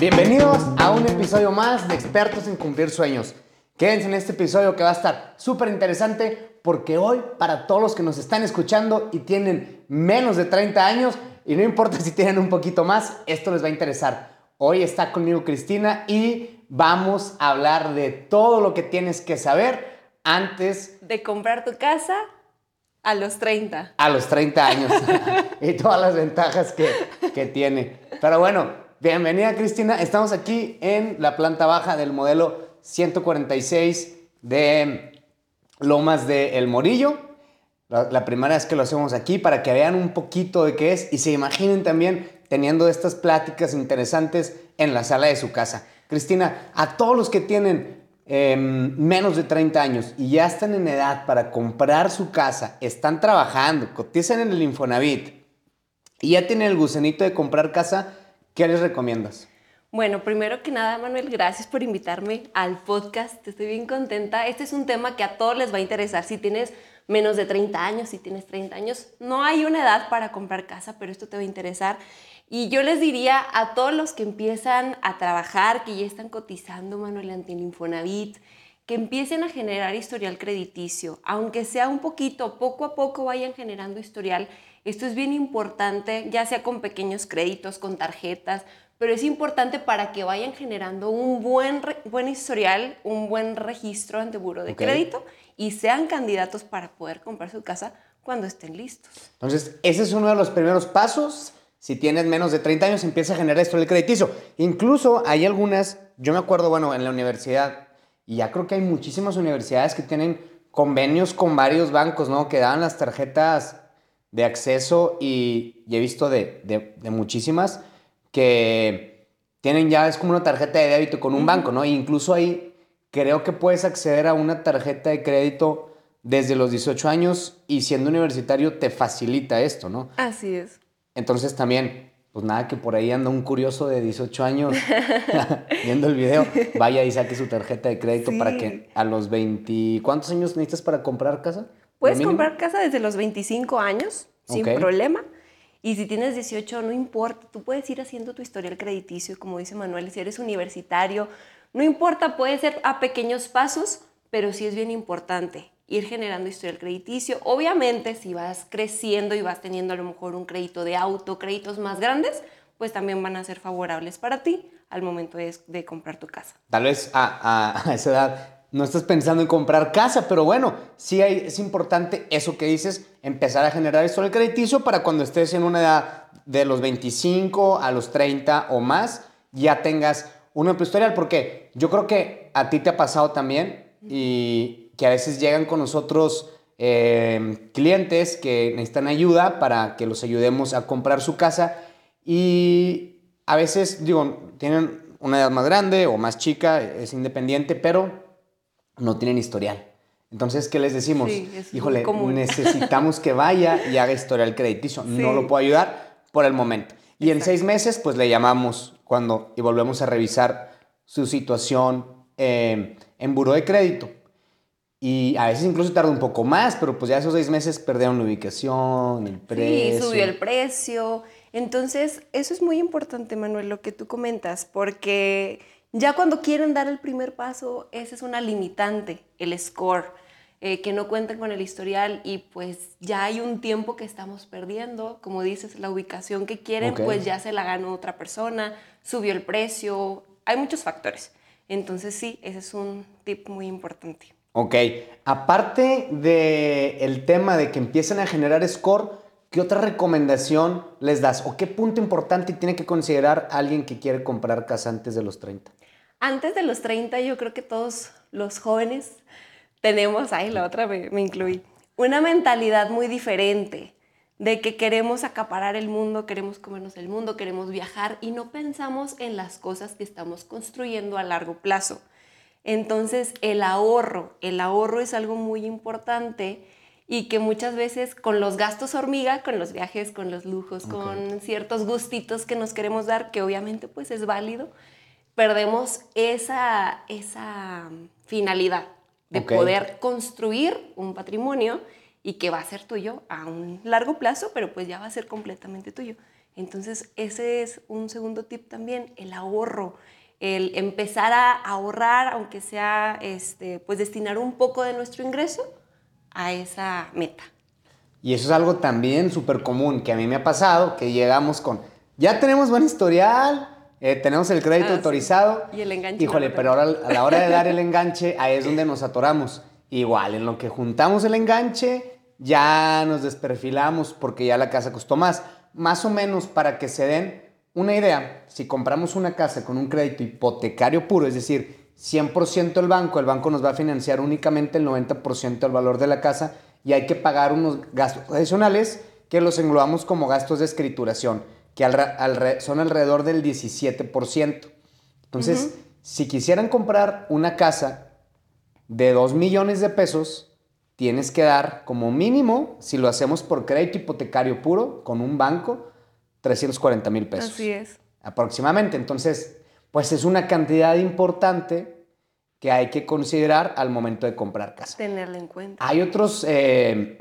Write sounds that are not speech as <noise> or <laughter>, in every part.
Bienvenidos a un episodio más de Expertos en Cumplir Sueños. Quédense en este episodio que va a estar súper interesante porque hoy para todos los que nos están escuchando y tienen menos de 30 años y no importa <laughs> si tienen un poquito más, esto les va a interesar. Hoy está conmigo Cristina y vamos a hablar de todo lo que tienes que saber antes de comprar tu casa a los 30. A los 30 años. <laughs> <laughs> y todas las ventajas que, que tiene. Pero bueno, bienvenida Cristina. Estamos aquí en la planta baja del modelo 146 de Lomas de El Morillo. La, primera vez que lo hacemos aquí para que vean un poquito de qué es y se imaginen también teniendo estas pláticas interesantes en la sala de su casa. Cristina, a todos los que tienen Em, menos de 30 años y ya están en edad para comprar su casa, están trabajando, cotizan en el Infonavit y ya tienen el gusanito de comprar casa, ¿qué les recomiendas? Bueno, primero que nada, Manuel, gracias por invitarme al podcast. Estoy bien contenta. Este es un tema que a todos les va a interesar. Si tienes menos de 30 años, si tienes 30 años, no hay una edad para comprar casa, pero esto te va a interesar. Y yo les diría a todos los que empiezan a trabajar, que ya están cotizando, Manuel, ante el Infonavit, que empiecen a generar historial crediticio, aunque sea un poquito, poco a poco vayan generando historial. Esto es bien importante, ya sea con pequeños créditos, con tarjetas, pero es importante para que vayan generando un buen, buen historial, un buen registro ante buro de crédito y sean candidatos para poder comprar su casa cuando estén listos. Entonces, ese es uno de los primeros pasos si tienes menos de 30 años, empieza a generar esto el crediticio. Incluso hay algunas, yo me acuerdo, bueno, en la universidad, y ya creo que hay muchísimas universidades que tienen convenios con varios bancos, ¿no? Que dan las tarjetas de acceso y, he visto de, de, muchísimas que tienen ya, es como una tarjeta de débito con un banco, ¿no? E incluso ahí creo que puedes acceder a una tarjeta de crédito desde los 18 años y siendo universitario te facilita esto, ¿no? Así es. Entonces también, pues nada, que por ahí anda un curioso de 18 años <laughs> <laughs> viendo el video, vaya y saque su tarjeta de crédito para que a los 20... ¿Cuántos años necesitas para comprar casa? Puedes comprar casa desde los 25 años, sin problema. Y si tienes 18, no importa, tú puedes ir haciendo tu historial crediticio, como dice Manuel, si eres universitario, no importa, puede ser a pequeños pasos, pero sí es bien importante ir generando historial crediticio. Obviamente, si vas creciendo y vas teniendo a lo mejor un crédito de auto, créditos más grandes, pues también van a ser favorables para ti al momento de, comprar tu casa. Tal vez a, <laughs> esa edad no estás pensando en comprar casa, pero bueno, sí es importante eso que dices, empezar a generar historial crediticio para cuando estés en una edad de los 25 a los 30 o más, ya tengas un amplio historial, porque yo creo que a ti te ha pasado también y que a veces llegan con nosotros eh, clientes que necesitan ayuda para que los ayudemos a comprar su casa y a veces, digo, tienen una edad más grande o más chica, es independiente, pero no tienen historial. Entonces, ¿qué les decimos? Híjole, necesitamos que vaya y haga historial crediticio. No lo puedo ayudar por el momento. Y en seis meses, pues le llamamos cuando y volvemos a revisar su situación eh, en buro de crédito. Y a veces incluso tarda un poco más, pero pues ya esos seis meses perdieron la ubicación, el precio. Sí, subió el precio. Entonces, eso es muy importante, Manuel, lo que tú comentas, porque ya cuando quieren dar el primer paso, esa es una limitante, el score, eh, que no cuentan con el historial y pues ya hay un tiempo que estamos perdiendo. Como dices, la ubicación que quieren, pues ya se la ganó otra persona, subió el precio, hay muchos factores. Entonces, sí, ese es un tip muy importante. Ok, aparte del tema de que empiecen a generar score, ¿qué otra recomendación les das o qué punto importante tiene que considerar alguien que quiere comprar casa antes de los 30? Antes de los 30 yo creo que todos los jóvenes tenemos, ay, la otra me, me incluí, una mentalidad muy diferente de que queremos acaparar el mundo, queremos comernos el mundo, queremos viajar y no pensamos en las cosas que estamos construyendo a largo plazo. Entonces, el ahorro, el ahorro es algo muy importante y que muchas veces con los gastos hormiga, con los viajes, con los lujos, con ciertos gustitos que nos queremos dar, que obviamente pues es válido, perdemos esa, esa finalidad de poder construir un patrimonio y que va a ser tuyo a un largo plazo, pero pues ya va a ser completamente tuyo. Entonces, ese es un segundo tip también, el ahorro, el empezar a ahorrar, aunque sea, este, pues destinar un poco de nuestro ingreso a esa meta. Y eso es algo también súper común que a mí me ha pasado, que llegamos con, ya tenemos buen historial, eh, tenemos el crédito Ah, sí. autorizado. Y el enganche Híjole, no pero ahora a la hora de dar el enganche, ahí es donde nos atoramos. Igual, en lo que juntamos el enganche, ya nos desperfilamos porque ya la casa costó más. Más o menos para que se den una idea, si compramos una casa con un crédito hipotecario puro, es decir, 100% el banco, el banco nos va a financiar únicamente el 90% del valor de la casa y hay que pagar unos gastos adicionales que los englobamos como gastos de escrituración, que son alrededor del 17%. Entonces, si quisieran comprar una casa de 2 millones de pesos, tienes que dar como mínimo, si lo hacemos por crédito hipotecario puro, con un banco, 340 mil pesos. Así es. Aproximadamente. Entonces, pues es una cantidad importante que hay que considerar al momento de comprar casa. Tenerla en cuenta. Hay otros, eh,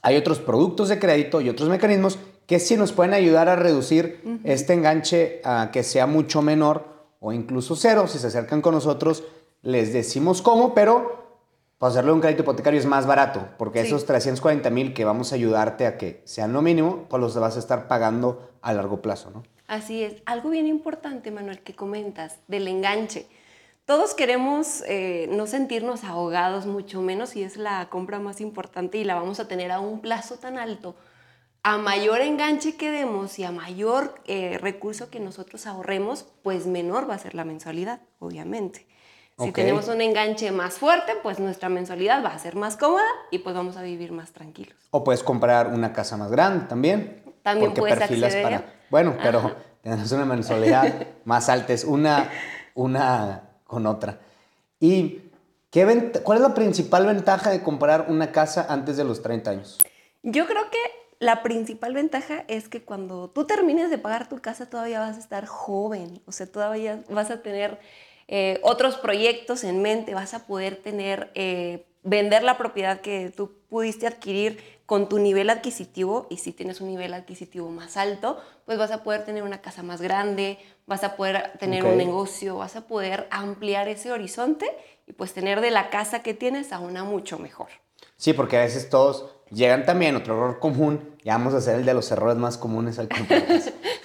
hay otros productos de crédito y otros mecanismos que sí nos pueden ayudar a reducir este enganche a que sea mucho menor o incluso cero. Si se acercan con nosotros, les decimos cómo, pero para hacerle un crédito hipotecario es más barato, porque Sí. esos 340 mil que vamos a ayudarte a que sean lo mínimo, pues los vas a estar pagando a largo plazo, ¿no? Así es. Algo bien importante, Manuel, que comentas del enganche. Todos queremos eh, no sentirnos ahogados, mucho menos si es la compra más importante y la vamos a tener a un plazo tan alto. A mayor enganche que demos y a mayor eh, recurso que nosotros ahorremos, pues menor va a ser la mensualidad, obviamente. Si tenemos un enganche más fuerte, pues nuestra mensualidad va a ser más cómoda y pues vamos a vivir más tranquilos. O puedes comprar una casa más grande también. También porque puedes perfilas acceder. para. Bueno, pero <laughs> tienes una mensualidad más alta, es una, una con otra. ¿Y qué vent- cuál es la principal ventaja de comprar una casa antes de los 30 años? Yo creo que la principal ventaja es que cuando tú termines de pagar tu casa todavía vas a estar joven, o sea, todavía vas a tener eh, otros proyectos en mente, vas a poder tener, eh, vender la propiedad que tú pudiste adquirir con tu nivel adquisitivo y si tienes un nivel adquisitivo más alto, pues vas a poder tener una casa más grande, vas a poder tener un negocio, vas a poder ampliar ese horizonte y pues tener de la casa que tienes a una mucho mejor. Sí, porque a veces todos llegan también, otro error común, ya vamos a hacer el de los errores más comunes al comprar. <laughs>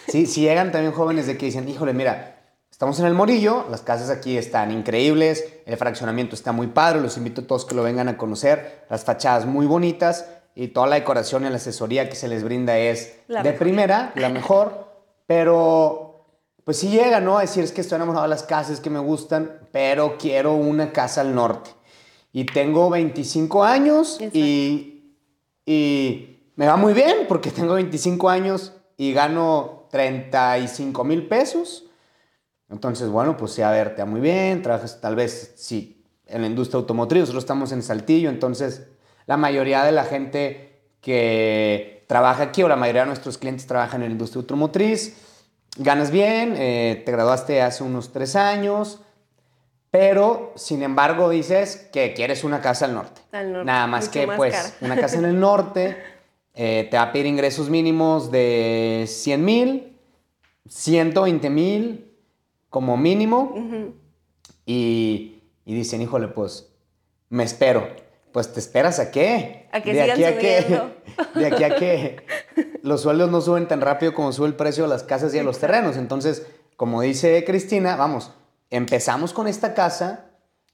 Sí, sí llegan también jóvenes de que dicen, híjole, mira, estamos en el Morillo, las casas aquí están increíbles, el fraccionamiento está muy padre, los invito a todos que lo vengan a conocer, las fachadas muy bonitas y toda la decoración y la asesoría que se les brinda es La de mejor. primera, la mejor, pero pues sí llega, ¿no? A decir, es que estoy enamorado de las casas que me gustan, pero quiero una casa al norte. Y tengo 25 años y, y me va muy bien porque tengo 25 años y gano 35 mil pesos. Entonces, bueno, pues sí, a ver, te va muy bien, trabajas tal vez, sí, en la industria automotriz, nosotros estamos en Saltillo, entonces la mayoría de la gente que trabaja aquí o la mayoría de nuestros clientes trabajan en la industria automotriz, ganas bien, eh, te graduaste hace unos tres años, pero sin embargo dices que quieres una casa al norte. Al norte, Nada más mucho que más pues cara. una casa en el norte <laughs> eh, te va a pedir ingresos mínimos de 100 mil, 120 mil como mínimo y, y dicen, híjole, pues me espero. Pues te esperas a qué? A que de sigan aquí a que, <laughs> de aquí a que los sueldos no suben tan rápido como sube el precio de las casas y de los terrenos. Entonces, como dice Cristina, vamos, empezamos con esta casa.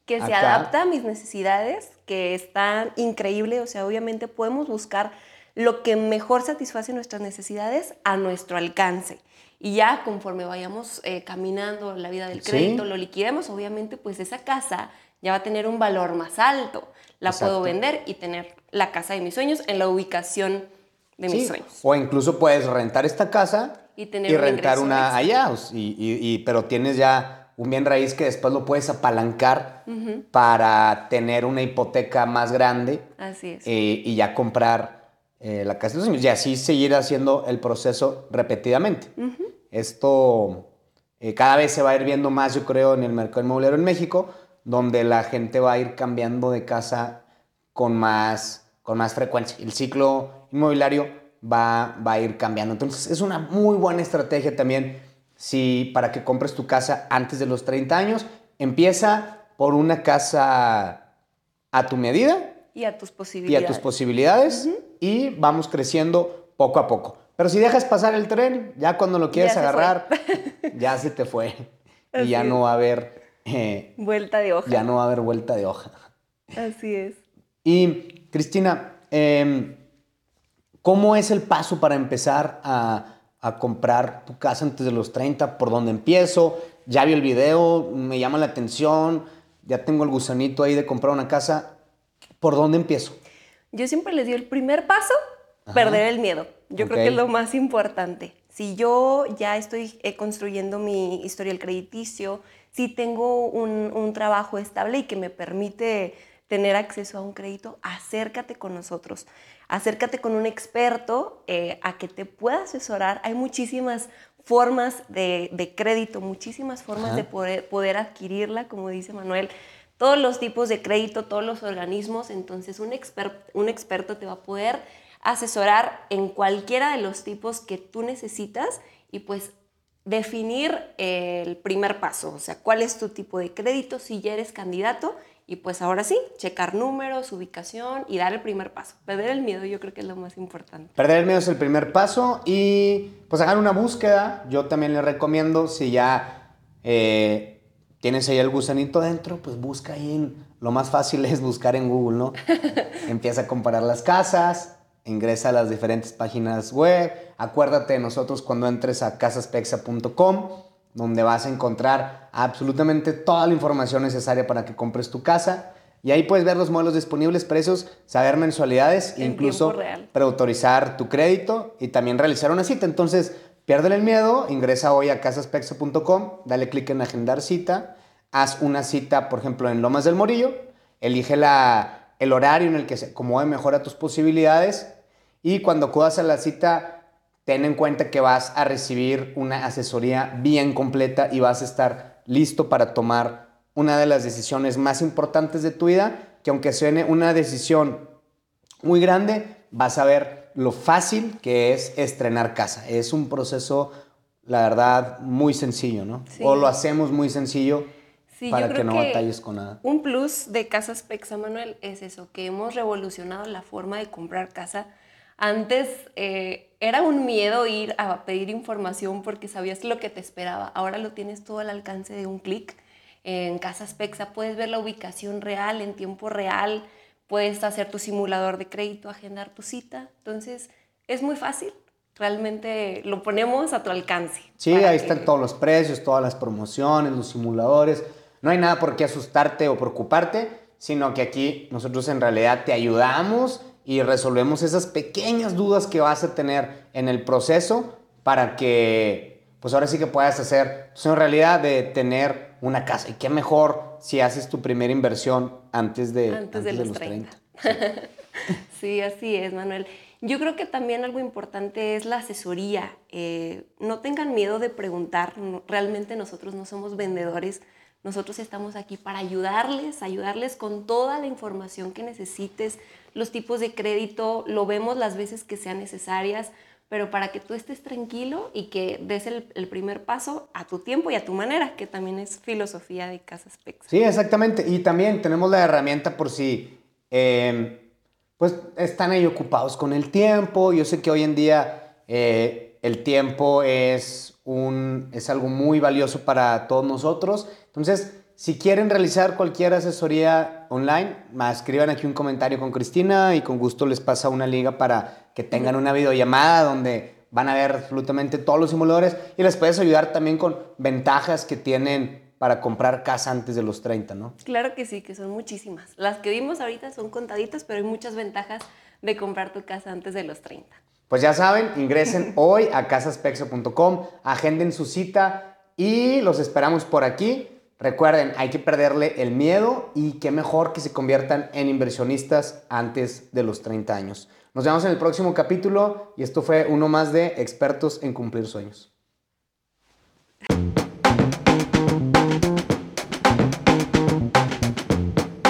que se Acá. adapta a mis necesidades, que está increíble, o sea, obviamente podemos buscar lo que mejor satisface nuestras necesidades a nuestro alcance. Y ya conforme vayamos eh, caminando la vida del Sí. crédito, lo liquidemos, obviamente pues esa casa ya va a tener un valor más alto. La Exacto. puedo vender y tener la casa de mis sueños en la ubicación de mis sueños. O incluso puedes rentar esta casa Y tener y un rentar una allá. y- pero tienes ya un bien raíz que después lo puedes apalancar para tener una hipoteca más grande Así es. eh, y ya comprar eh, la casa de los sueños. Y así seguir haciendo el proceso repetidamente. Esto eh, cada vez se va a ir viendo más, yo creo, en el mercado inmobiliario en México, donde la gente va a ir cambiando de casa con más, con más frecuencia. El ciclo inmobiliario va, va a ir cambiando. Entonces es una muy buena estrategia también si para que compres tu casa antes de los 30 años. Empieza por una casa a tu medida. Y a tus posibilidades. Y a tus posibilidades. Y vamos creciendo poco a poco. Pero si dejas pasar el tren, ya cuando lo quieres agarrar, <laughs> ya se te fue. y ya no va a haber... Eh, vuelta de hoja. Ya no va a haber vuelta de hoja. Así es. Y Cristina, em, ¿cómo es el paso para empezar a, a, comprar tu casa antes de los 30? ¿Por dónde empiezo? Ya vi el video, me llama la atención, ya tengo el gusanito ahí de comprar una casa. ¿Por dónde empiezo? Yo siempre les digo el primer paso, perder el miedo. Yo creo que es lo más importante. Si yo ya estoy eh, construyendo mi historial crediticio, si tengo un, un, trabajo estable y que me permite tener acceso a un crédito, acércate con nosotros. Acércate con un experto eh, a que te pueda asesorar. Hay muchísimas formas de, de crédito, muchísimas formas de poder, poder adquirirla, como dice Manuel todos los tipos de crédito, todos los organismos, entonces un, un experto te va a poder asesorar en cualquiera de los tipos que tú necesitas y pues definir el primer paso, o sea, cuál es tu tipo de crédito, si ya eres candidato y pues ahora sí, checar números, ubicación y dar el primer paso. Perder el miedo yo creo que es lo más importante. Perder el miedo es el primer paso y pues hagan una búsqueda. Yo también les recomiendo si ya eh, tienes ahí el gusanito dentro, pues busca ahí. En, lo más fácil <laughs> es buscar en Google, ¿no? <laughs> Empieza a comparar las casas, ingresa a las diferentes páginas web. Acuérdate de nosotros cuando entres a casaspexa.com, donde vas a encontrar absolutamente toda la información necesaria para que compres tu casa. Y ahí puedes ver los modelos disponibles, precios, saber mensualidades, e incluso preautorizar tu crédito y también realizar una cita. Entonces, Pierde el miedo, ingresa hoy a casaspexo.com, dale clic en agendar cita, haz una cita, por ejemplo, en Lomas del Morillo, elige la, el horario en el que se acomode mejor a tus posibilidades y cuando acudas a la cita, ten en cuenta que vas a recibir una asesoría bien completa y vas a estar listo para tomar una de las decisiones más importantes de tu vida, que aunque suene una decisión muy grande, vas a ver lo fácil que es estrenar casa. Es un proceso, la verdad, muy sencillo, ¿no? O lo hacemos muy sencillo para que no batalles con nada. Un plus de Casas Pexa, Manuel, es eso, que hemos revolucionado la forma de comprar casa. Antes eh, era un miedo ir a pedir información porque sabías lo que te esperaba. Ahora lo tienes todo al alcance de un clic. En Casas Pexa puedes ver la ubicación real en tiempo real puedes hacer tu simulador de crédito, agendar tu cita. Entonces, es muy fácil. Realmente lo ponemos a tu alcance. Sí, ahí están todos los precios, todas las promociones, los simuladores. No hay nada por qué asustarte o preocuparte, sino que aquí nosotros en realidad te ayudamos y resolvemos esas pequeñas dudas que vas a tener en el proceso para que, pues ahora sí que puedas hacer, pues en realidad de tener una casa. Y qué mejor si haces tu primera inversión antes de, antes, de, los, 30. <laughs> Sí. así es, Manuel. Yo creo que también algo importante es la asesoría. Eh, no tengan miedo de preguntar. realmente nosotros no somos vendedores. Nosotros estamos aquí para ayudarles, ayudarles con toda la información que necesites, los tipos de crédito, lo vemos las veces que sean necesarias pero para que tú estés tranquilo y que des el, primer paso a tu tiempo y a tu manera, que también es filosofía de Casas Pexa. Sí, exactamente. Y también tenemos la herramienta por si em, pues están ahí ocupados con el tiempo. Yo sé que hoy en día eh, el tiempo es, un, es algo muy valioso para todos nosotros. Entonces, si quieren realizar cualquier asesoría online, escriban aquí un comentario con Cristina y con gusto les pasa una liga para que tengan una videollamada donde van a ver absolutamente todos los simuladores y les puedes ayudar también con ventajas que tienen para comprar casa antes de los 30, ¿no? Claro que sí, que son muchísimas. Las que vimos ahorita son contaditas, pero hay muchas ventajas de comprar tu casa antes de los 30. Pues ya saben, ingresen <laughs> hoy a casaspexo.com, agenden su cita y los esperamos por aquí. Recuerden, hay que perderle el miedo y qué mejor que se conviertan en inversionistas antes de los 30 años. Nos vemos en el próximo capítulo y esto fue uno más de Expertos en Cumplir Sueños.